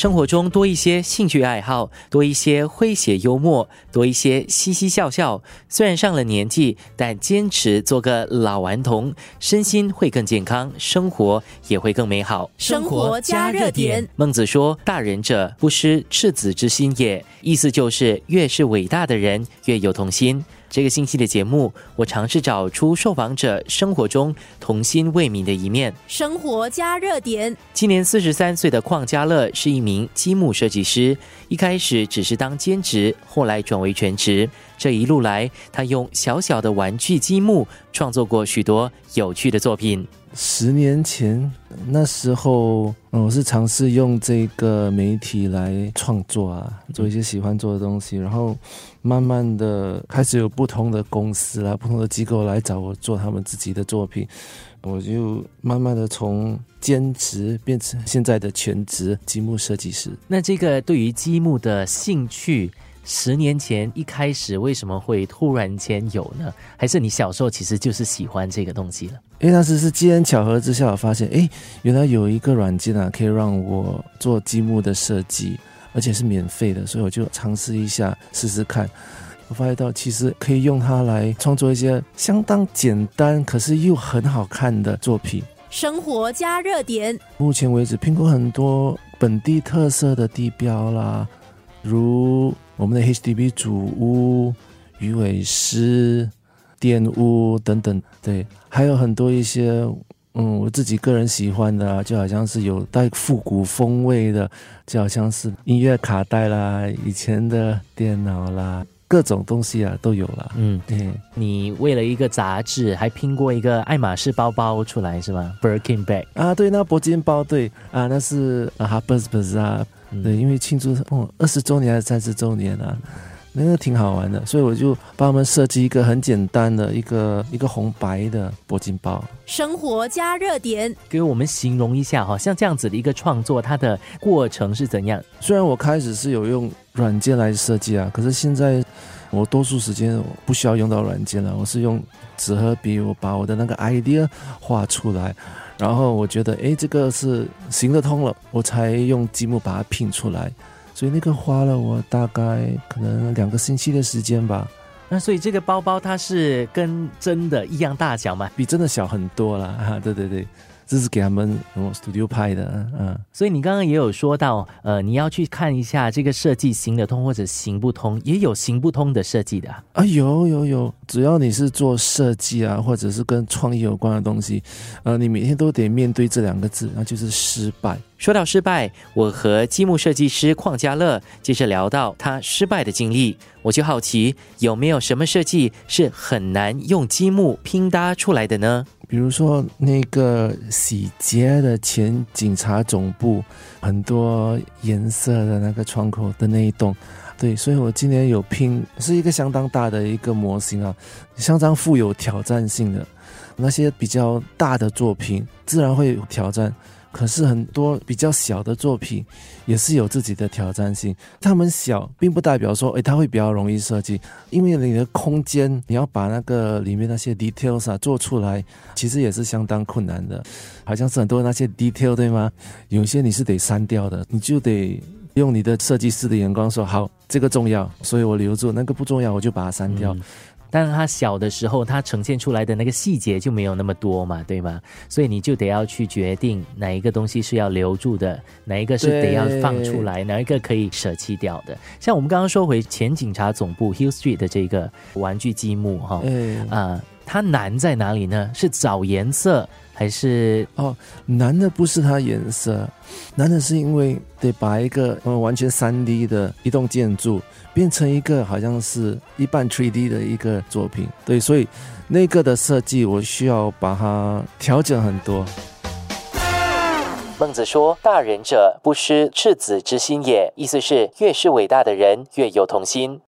生活中多一些兴趣爱好，多一些诙谐幽默，多一些嘻嘻笑笑。虽然上了年纪，但坚持做个老顽童，身心会更健康，生活也会更美好。生活加热点。孟子说：“大人者，不失赤子之心也。”意思就是，越是伟大的人，越有童心。这个星期的节目，我尝试找出受访者生活中童心未泯的一面。生活加热点。今年四十三岁的邝家乐是一名积木设计师，一开始只是当兼职，后来转为全职。这一路来，他用小小的玩具积木创作过许多有趣的作品。十年前，那时候，嗯，我是尝试用这个媒体来创作啊，做一些喜欢做的东西，然后慢慢的开始有不同的公司啦、不同的机构来找我做他们自己的作品，我就慢慢的从兼职变成现在的全职积木设计师。那这个对于积木的兴趣。十年前一开始为什么会突然间有呢？还是你小时候其实就是喜欢这个东西了？因为当时是机缘巧合之下，我发现，哎，原来有一个软件啊，可以让我做积木的设计，而且是免费的，所以我就尝试一下试试看。我发现到其实可以用它来创作一些相当简单，可是又很好看的作品。生活加热点。目前为止，拼过很多本地特色的地标啦，如。我们的 HDB 主屋、鱼尾狮、电屋等等，对，还有很多一些，嗯，我自己个人喜欢的，就好像是有带复古风味的，就好像是音乐卡带啦、以前的电脑啦，各种东西啊都有了。嗯，对，你为了一个杂志还拼过一个爱马仕包包出来是吗？Birkin bag 啊，对，那铂金包，对啊，那是啊哈 b 对，因为庆祝哦二十周年还是三十周年啊，那个挺好玩的，所以我就帮他们设计一个很简单的一个一个红白的铂金包。生活加热点，给我们形容一下哈，像这样子的一个创作，它的过程是怎样？虽然我开始是有用软件来设计啊，可是现在我多数时间不需要用到软件了，我是用纸和笔，我把我的那个 idea 画出来。然后我觉得，哎，这个是行得通了，我才用积木把它拼出来，所以那个花了我大概可能两个星期的时间吧。那所以这个包包它是跟真的一样大小吗？比真的小很多了啊！对对对。这是给他们 studio 拍的，嗯，所以你刚刚也有说到，呃，你要去看一下这个设计行得通或者行不通，也有行不通的设计的啊，有有有，只要你是做设计啊，或者是跟创意有关的东西，呃，你每天都得面对这两个字，那就是失败。说到失败，我和积木设计师邝家乐接着聊到他失败的经历，我就好奇有没有什么设计是很难用积木拼搭出来的呢？比如说那个洗劫的前警察总部，很多颜色的那个窗口的那一栋，对，所以我今年有拼，是一个相当大的一个模型啊，相当富有挑战性的，那些比较大的作品自然会有挑战。可是很多比较小的作品也是有自己的挑战性。他们小，并不代表说，哎，它会比较容易设计。因为你的空间，你要把那个里面那些 details 啊做出来，其实也是相当困难的。好像是很多那些 detail 对吗？有些你是得删掉的，你就得用你的设计师的眼光说，好，这个重要，所以我留住；那个不重要，我就把它删掉。但是它小的时候，它呈现出来的那个细节就没有那么多嘛，对吗？所以你就得要去决定哪一个东西是要留住的，哪一个是得要放出来，哪一个可以舍弃掉的。像我们刚刚说回前警察总部 Hill Street 的这个玩具积木哈，啊，它难在哪里呢？是找颜色。还是哦，难的不是它颜色，难的是因为得把一个完全三 D 的一栋建筑变成一个好像是一半 3D 的一个作品。对，所以那个的设计我需要把它调整很多。孟子说：“大人者，不失赤子之心也。”意思是越是伟大的人，越有童心。